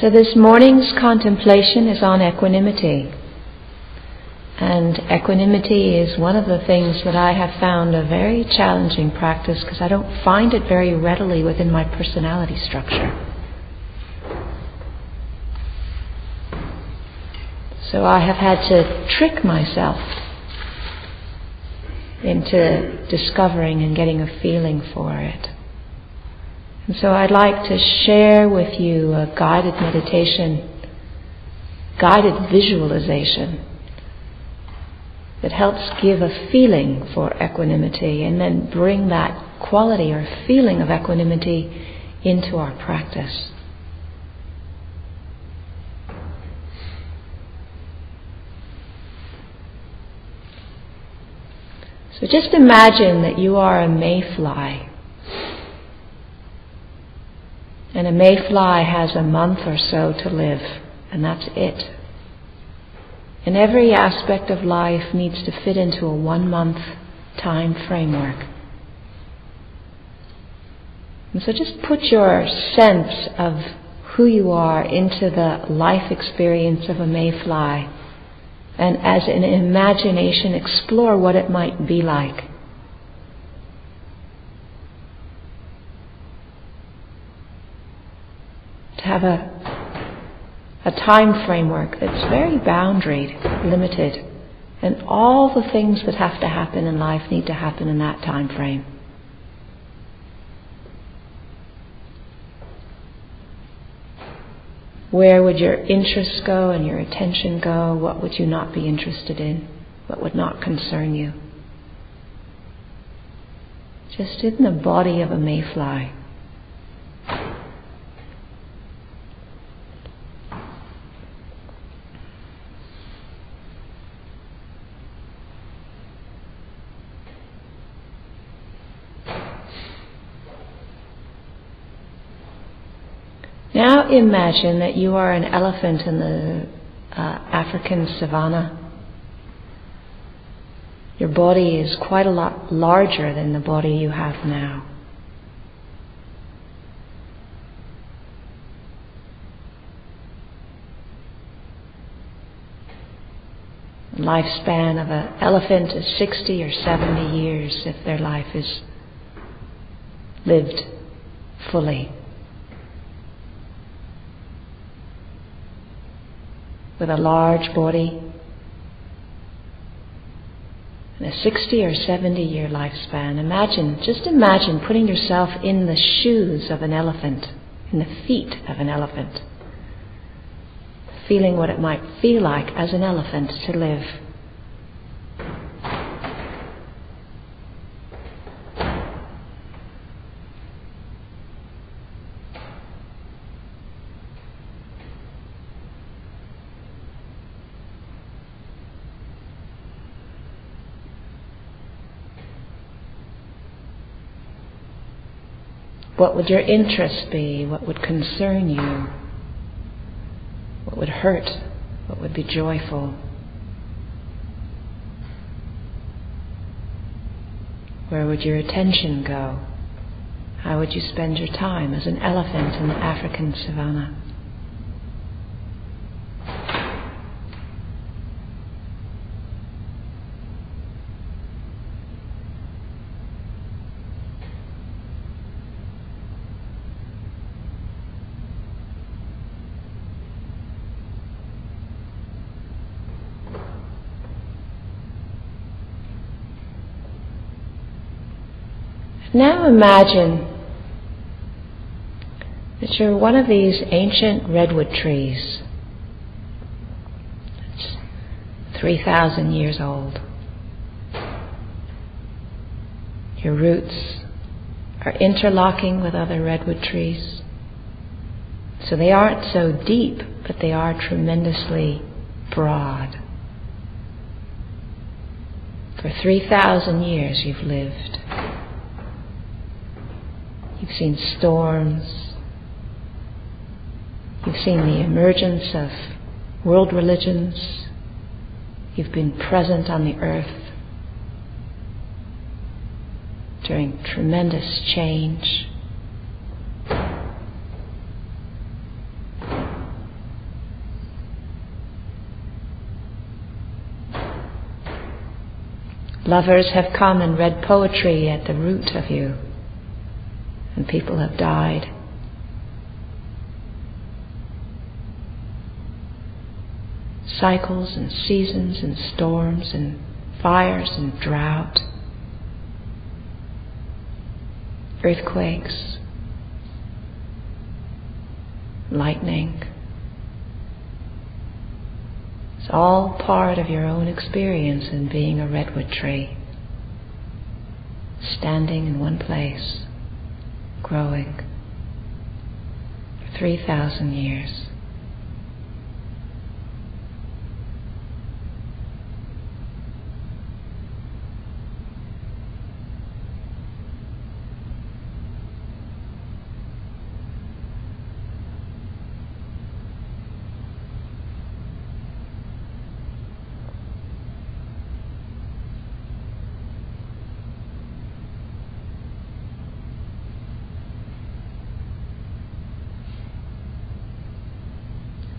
So, this morning's contemplation is on equanimity. And equanimity is one of the things that I have found a very challenging practice because I don't find it very readily within my personality structure. So I have had to trick myself into discovering and getting a feeling for it. And so I'd like to share with you a guided meditation, guided visualization that helps give a feeling for equanimity and then bring that quality or feeling of equanimity into our practice. So just imagine that you are a mayfly and a mayfly has a month or so to live, and that's it. And every aspect of life needs to fit into a one month time framework. And so just put your sense of who you are into the life experience of a mayfly and as an imagination explore what it might be like. to have a, a time framework that's very boundaried, limited, and all the things that have to happen in life need to happen in that time frame. Where would your interests go and your attention go? What would you not be interested in? What would not concern you? Just in the body of a mayfly. Imagine that you are an elephant in the uh, African savannah. Your body is quite a lot larger than the body you have now. The lifespan of an elephant is 60 or 70 years if their life is lived fully. With a large body and a 60 or 70 year lifespan. Imagine, just imagine putting yourself in the shoes of an elephant, in the feet of an elephant, feeling what it might feel like as an elephant to live. What would your interest be? What would concern you? What would hurt? What would be joyful? Where would your attention go? How would you spend your time as an elephant in the African savannah? Now imagine that you're one of these ancient redwood trees. It's 3,000 years old. Your roots are interlocking with other redwood trees. So they aren't so deep, but they are tremendously broad. For 3,000 years you've lived. You've seen storms. You've seen the emergence of world religions. You've been present on the earth during tremendous change. Lovers have come and read poetry at the root of you and people have died. Cycles and seasons and storms and fires and drought, earthquakes, lightning. It's all part of your own experience in being a redwood tree, standing in one place, growing for 3,000 years.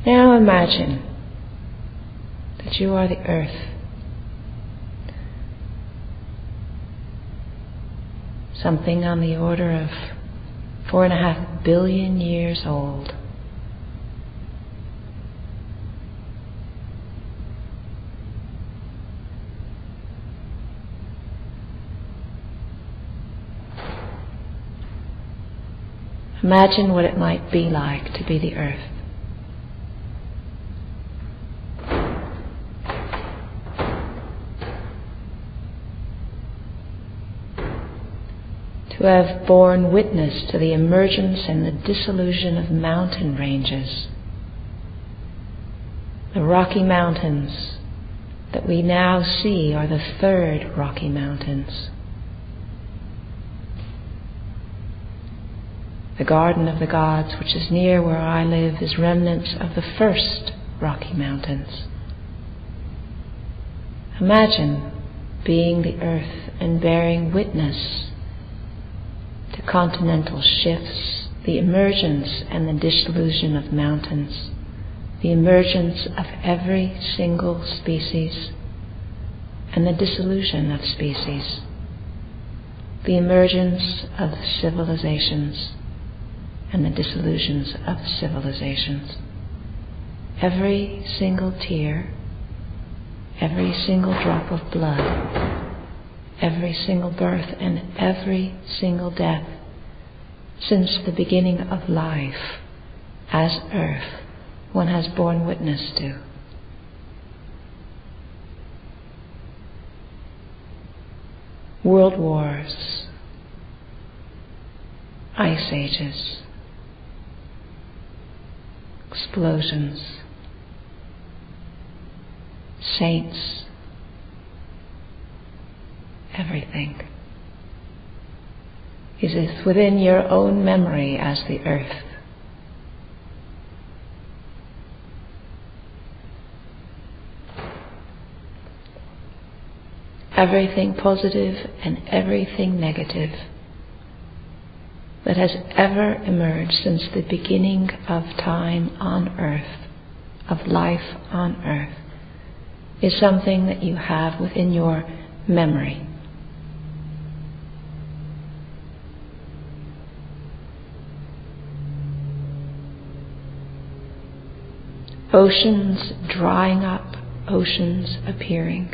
Now imagine that you are the earth. Something on the order of four and a half billion years old. Imagine what it might be like to be the earth. Who have borne witness to the emergence and the dissolution of mountain ranges. The Rocky Mountains that we now see are the third Rocky Mountains. The Garden of the Gods, which is near where I live, is remnants of the first Rocky Mountains. Imagine being the earth and bearing witness to continental shifts, the emergence and the dissolution of mountains, the emergence of every single species, and the dissolution of species, the emergence of civilizations and the dissolutions of civilizations. Every single tear, every single drop of blood every single birth and every single death since the beginning of life as earth one has borne witness to. World wars, ice ages, explosions, saints everything is within your own memory as the earth. Everything positive and everything negative that has ever emerged since the beginning of time on earth, of life on earth, is something that you have within your memory. Oceans drying up, oceans appearing.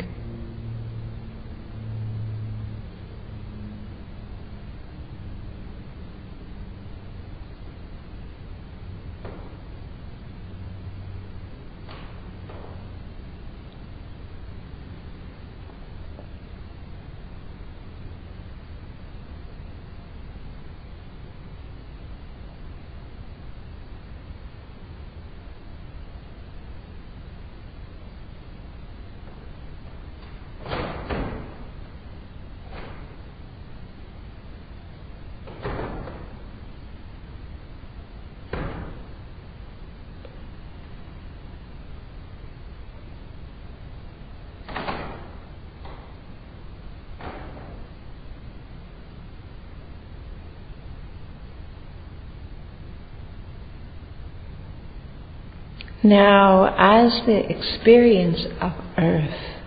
Now, as the experience of earth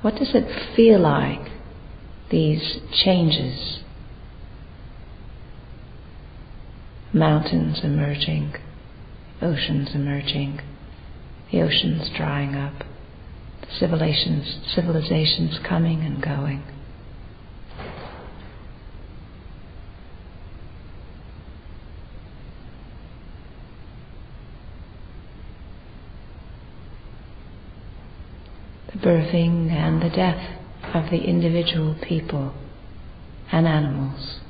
What does it feel like, these changes? Mountains emerging, oceans emerging, the oceans drying up, civilizations, civilizations coming and going. Birthing and the death of the individual people and animals.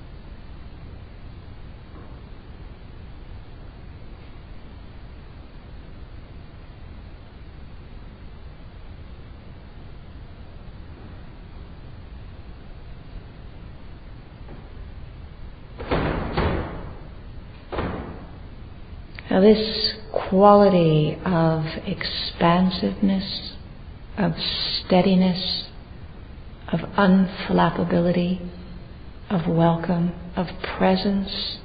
Now, this quality of expansiveness, of steadiness, of unflappability, of welcome, of presence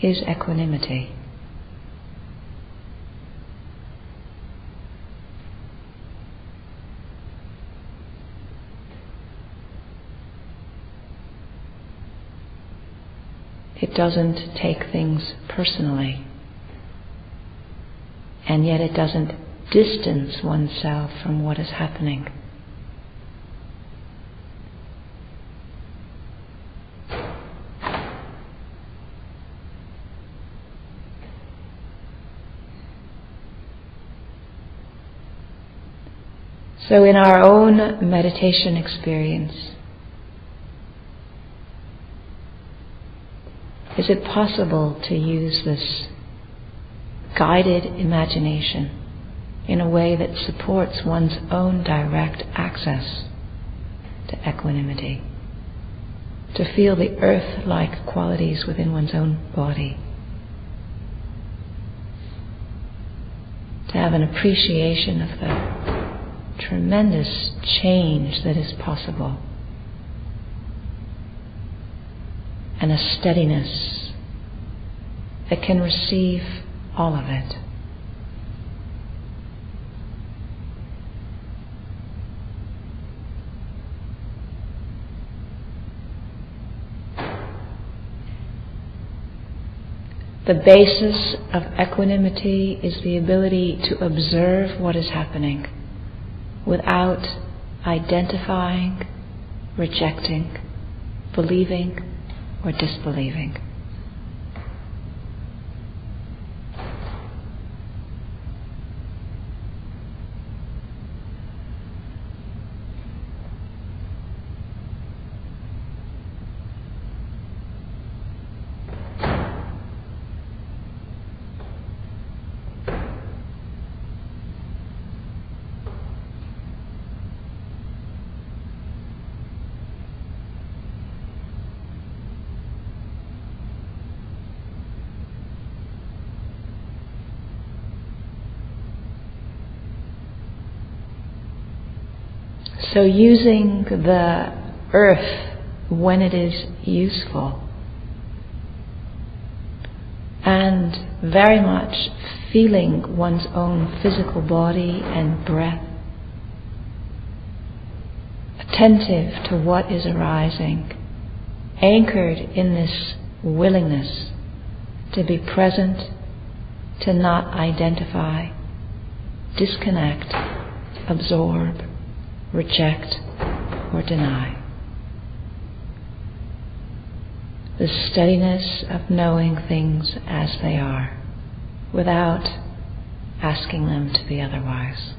is equanimity. It doesn't take things personally. And yet it doesn't distance oneself from what is happening. So, in our own meditation experience, is it possible to use this guided imagination in a way that supports one's own direct access to equanimity, to feel the earth like qualities within one's own body, to have an appreciation of the tremendous change that is possible, and a steadiness that can receive all of it. The basis of equanimity is the ability to observe what is happening without identifying, rejecting, believing, or disbelieving. So, using the earth when it is useful, and very much feeling one's own physical body and breath, attentive to what is arising, anchored in this willingness to be present, to not identify, disconnect, absorb reject, or deny. The steadiness of knowing things as they are without asking them to be otherwise.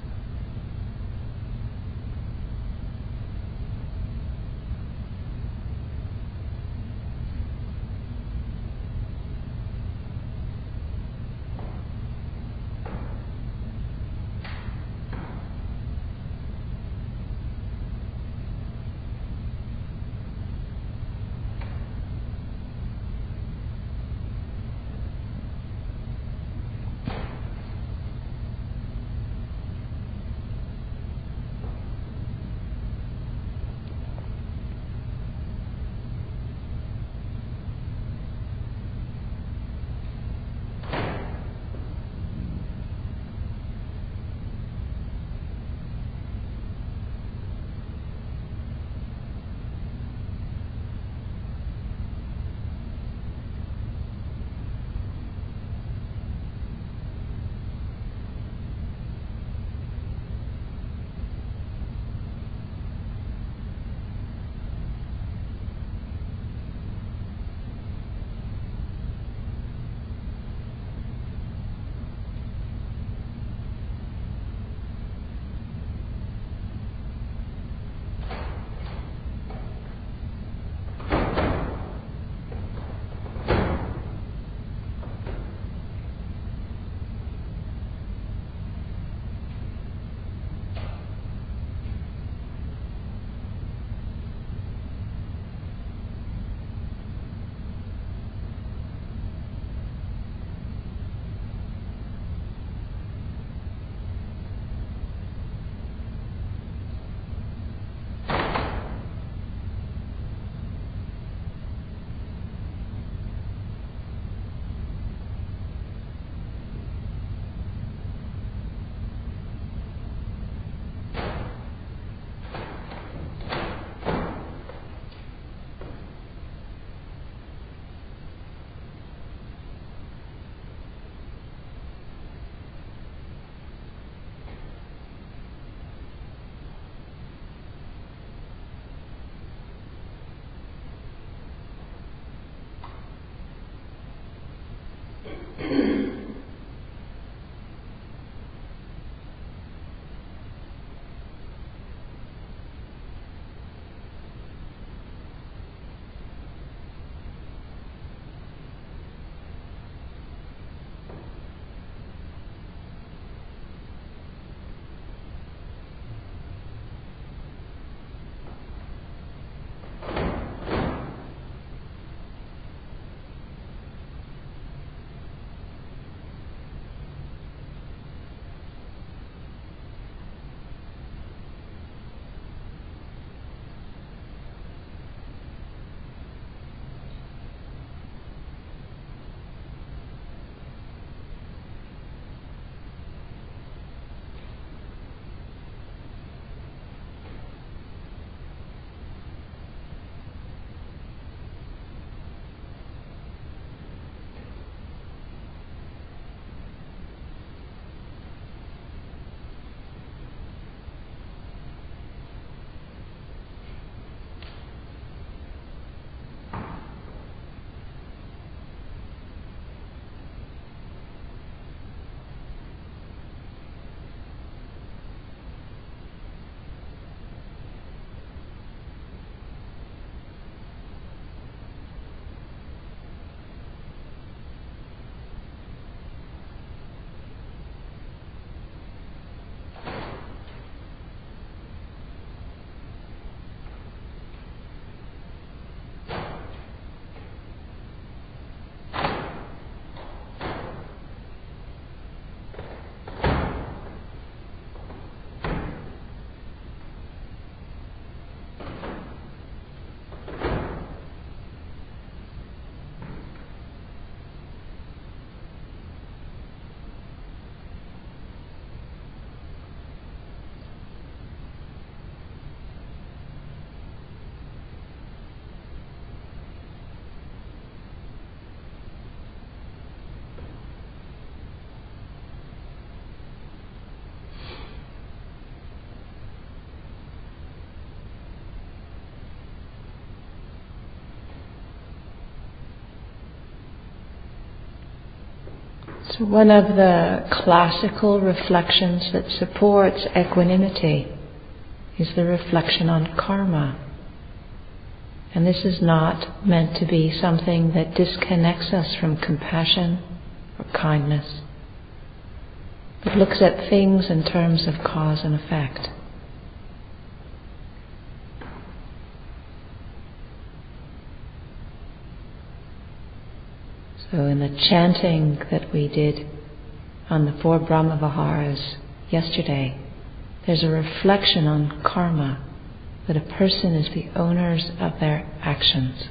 One of the classical reflections that supports equanimity is the reflection on karma. And this is not meant to be something that disconnects us from compassion or kindness, It looks at things in terms of cause and effect. So, in the chanting that we did on the four Brahma Viharas yesterday, there's a reflection on karma, that a person is the owners of their actions.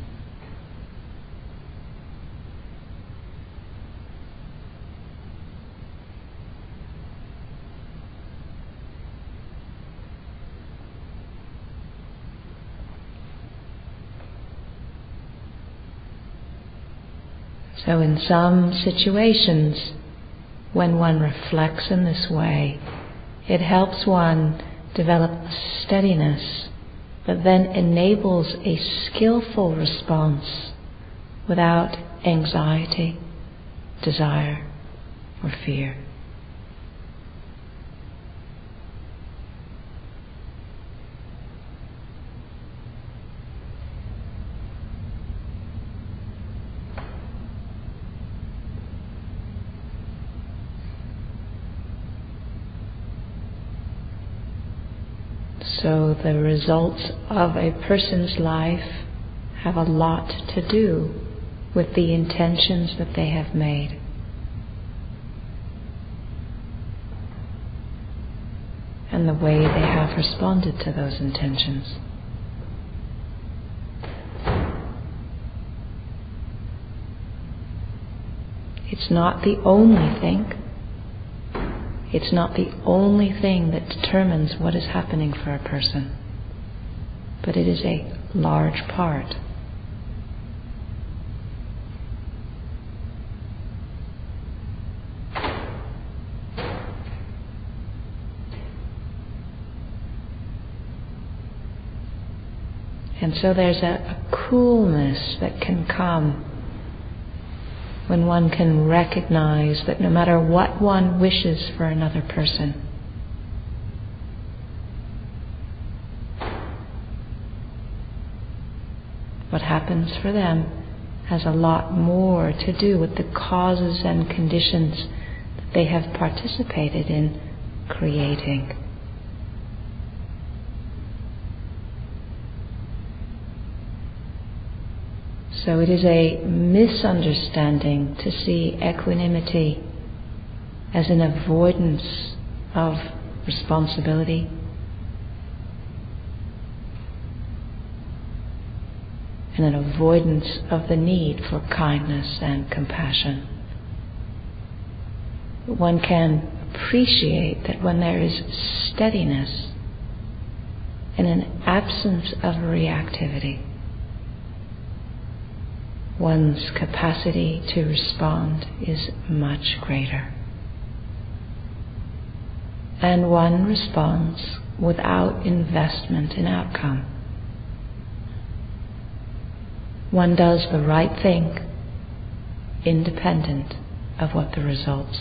So, in some situations, when one reflects in this way, it helps one develop steadiness that then enables a skillful response without anxiety, desire, or fear. So the results of a person's life have a lot to do with the intentions that they have made. And the way they have responded to those intentions. It's not the only thing it's not the only thing that determines what is happening for a person, but it is a large part. And so there's a, a coolness that can come when one can recognize that no matter what one wishes for another person, what happens for them has a lot more to do with the causes and conditions that they have participated in creating. So it is a misunderstanding to see equanimity as an avoidance of responsibility. And an avoidance of the need for kindness and compassion. One can appreciate that when there is steadiness and an absence of reactivity, one's capacity to respond is much greater. And one responds without investment in outcome. One does the right thing independent of what the results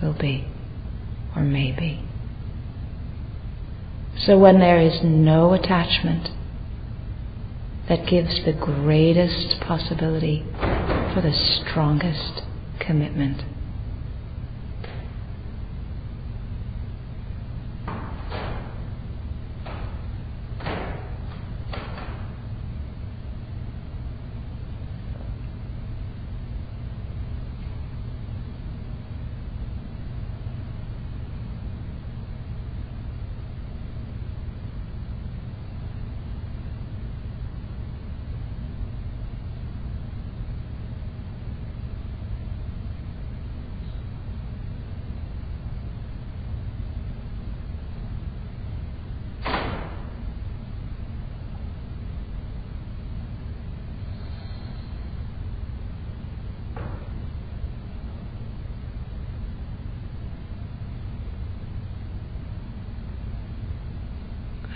will be or may be. So when there is no attachment, that gives the greatest possibility for the strongest commitment.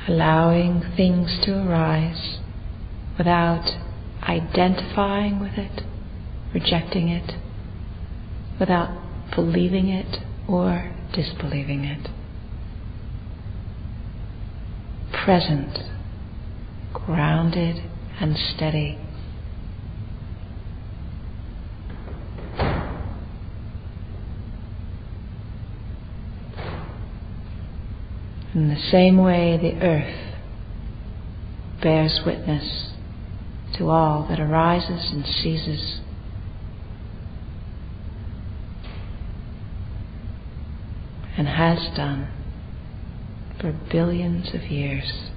Allowing things to arise without identifying with it, rejecting it, without believing it or disbelieving it. Present, grounded and steady. In the same way, the earth bears witness to all that arises and ceases. And has done for billions of years.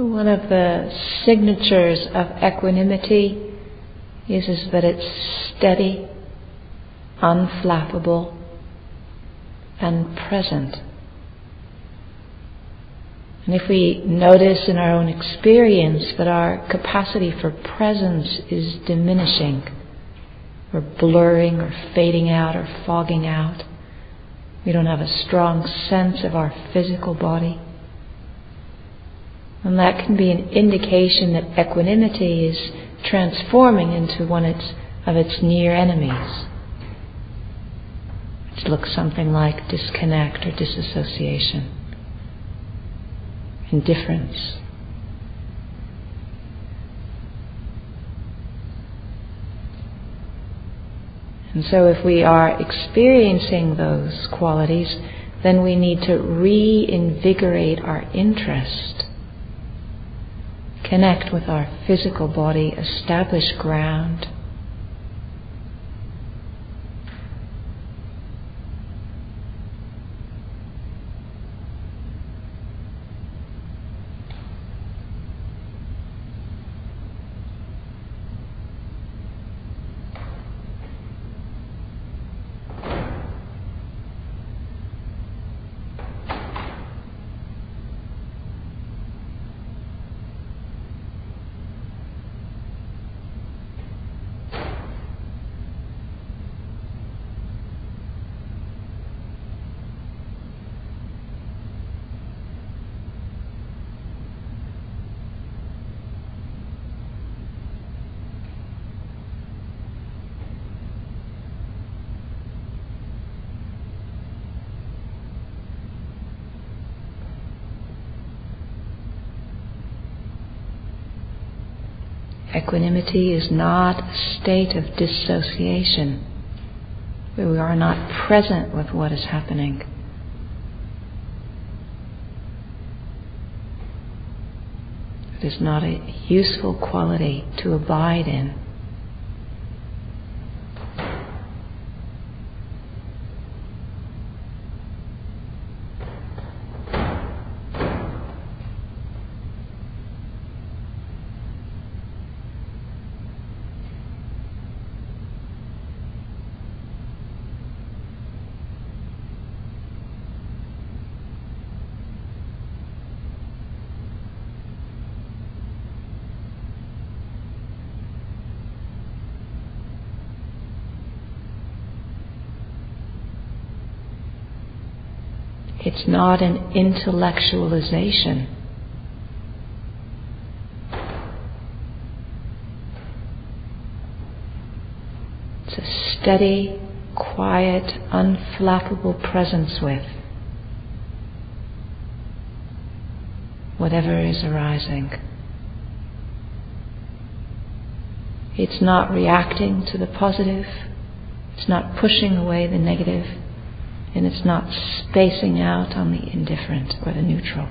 One of the signatures of equanimity is, is that it's steady, unflappable, and present. And if we notice in our own experience that our capacity for presence is diminishing, or blurring, or fading out, or fogging out, we don't have a strong sense of our physical body And that can be an indication that equanimity is transforming into one of its near enemies. It looks something like disconnect or disassociation, indifference. And so, if we are experiencing those qualities, then we need to reinvigorate our interest, connect with our physical body, establish ground. Is not a state of dissociation where we are not present with what is happening. It is not a useful quality to abide in. It's not an intellectualization. It's a steady, quiet, unflappable presence with whatever is arising. It's not reacting to the positive. It's not pushing away the negative and it's not spacing out on the indifferent or the neutral.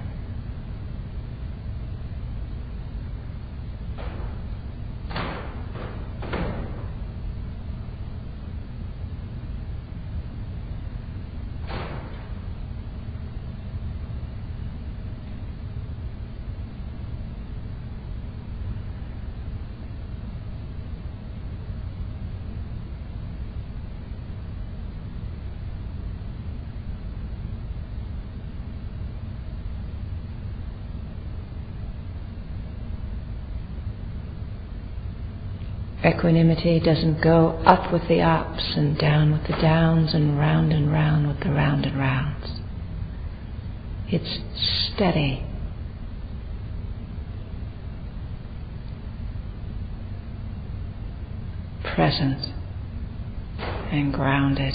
Equanimity doesn't go up with the ups and down with the downs and round and round with the round and rounds. It's steady. Present and grounded.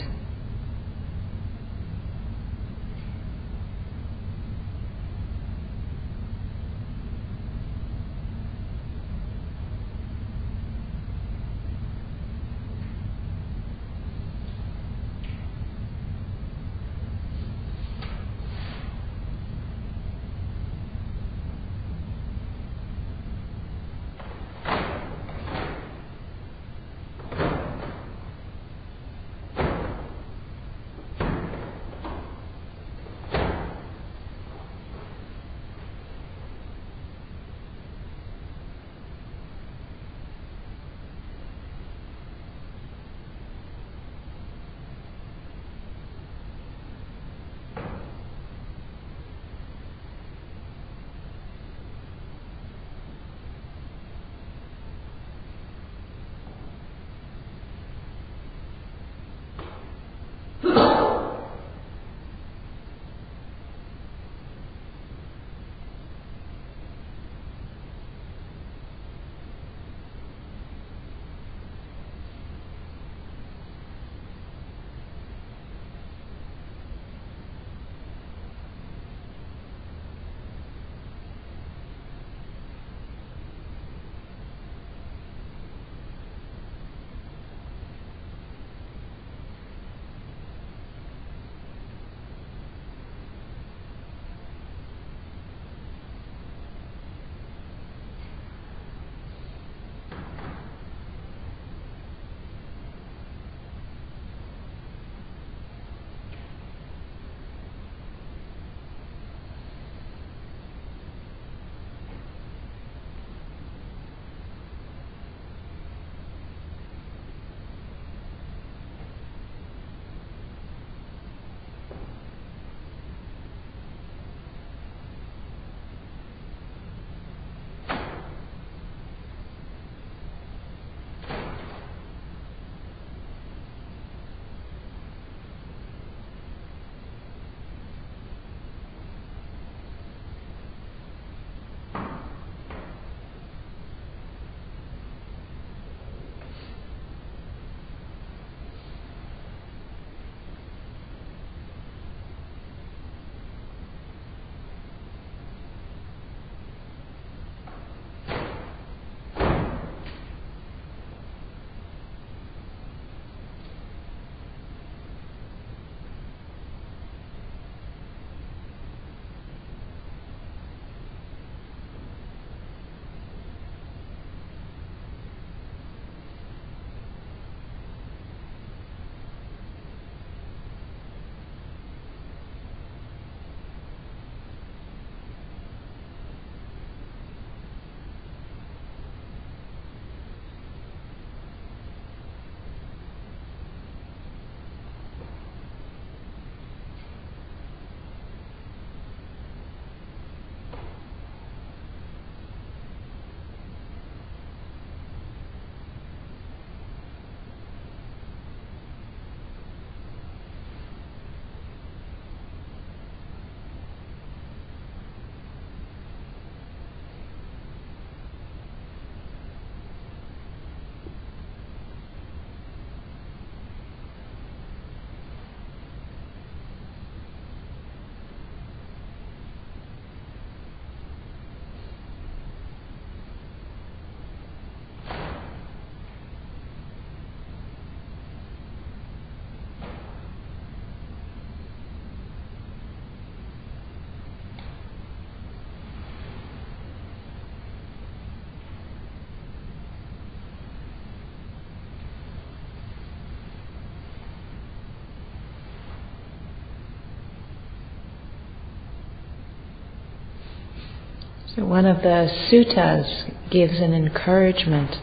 So one of the suttas gives an encouragement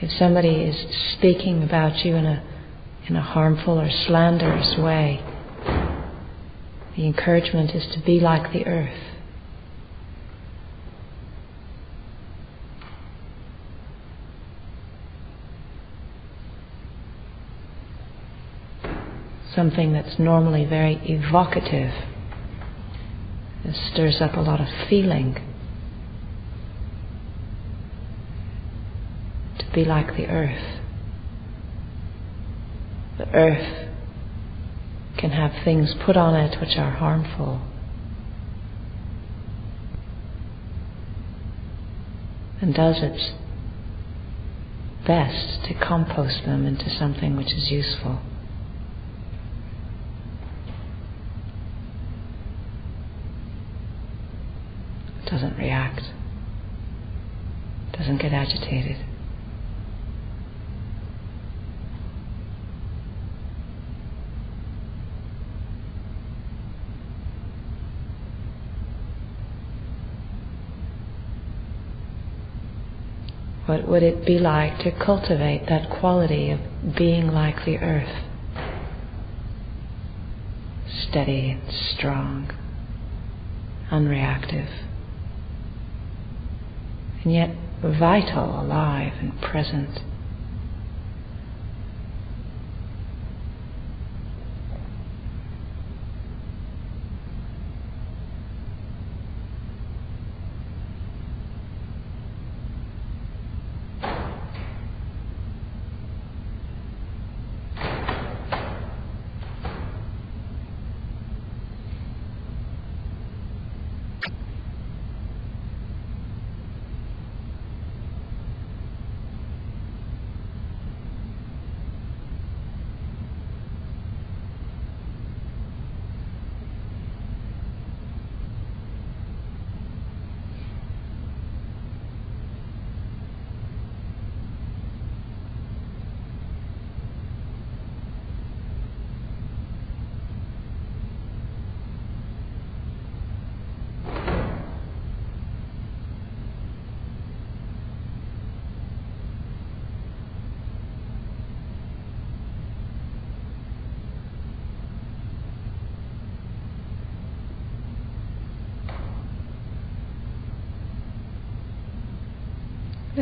if somebody is speaking about you in a in a harmful or slanderous way. The encouragement is to be like the earth. Something that's normally very evocative. Stirs up a lot of feeling. To be like the earth. The earth can have things put on it which are harmful. And does its best to compost them into something which is useful. Doesn't react, doesn't get agitated. What would it be like to cultivate that quality of being like the earth? Steady and strong, unreactive, and yet vital, alive, and present.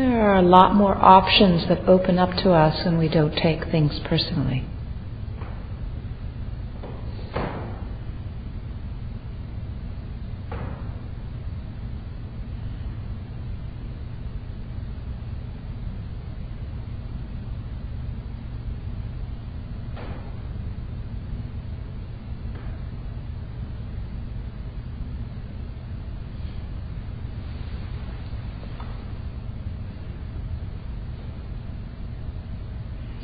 There are a lot more options that open up to us when we don't take things personally.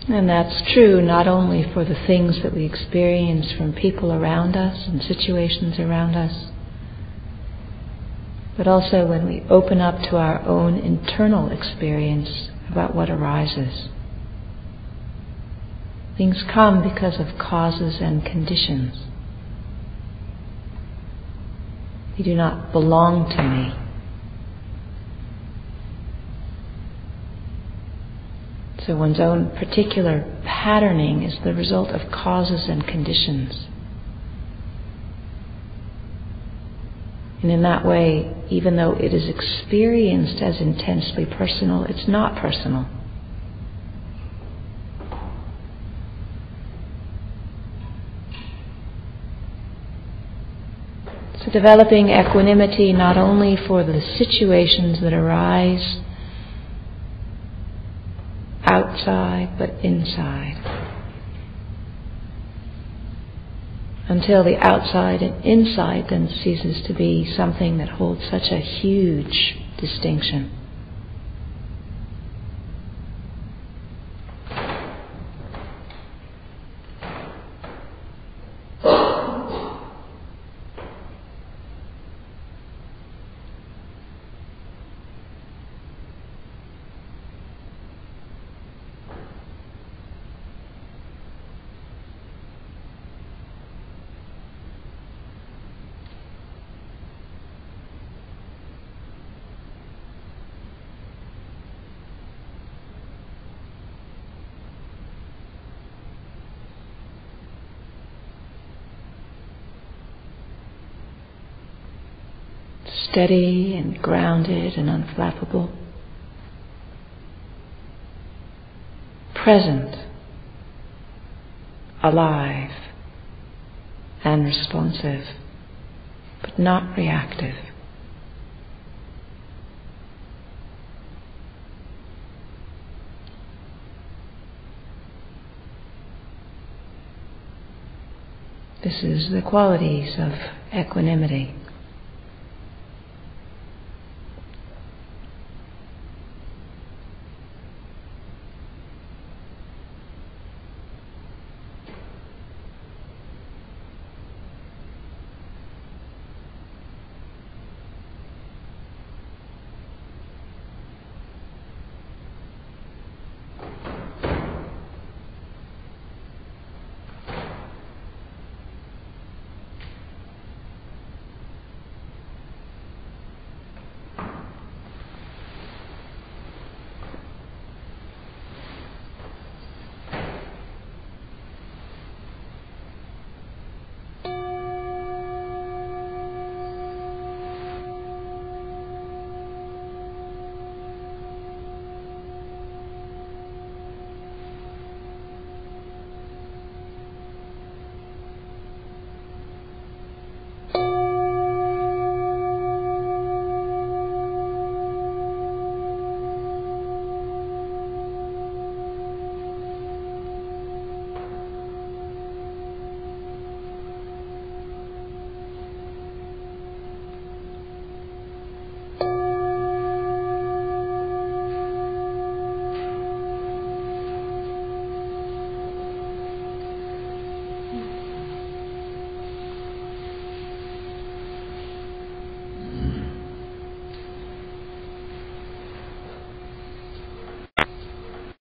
And that's true not only for the things that we experience from people around us and situations around us, but also when we open up to our own internal experience about what arises. Things come because of causes and conditions. They do not belong to me. So one's own particular patterning is the result of causes and conditions. And in that way, even though it is experienced as intensely personal, it's not personal. So developing equanimity not only for the situations that arise outside but inside. Until the outside and inside then ceases to be something that holds such a huge distinction. Steady and grounded and unflappable. Present, alive, and responsive, but not reactive. This is the qualities of equanimity.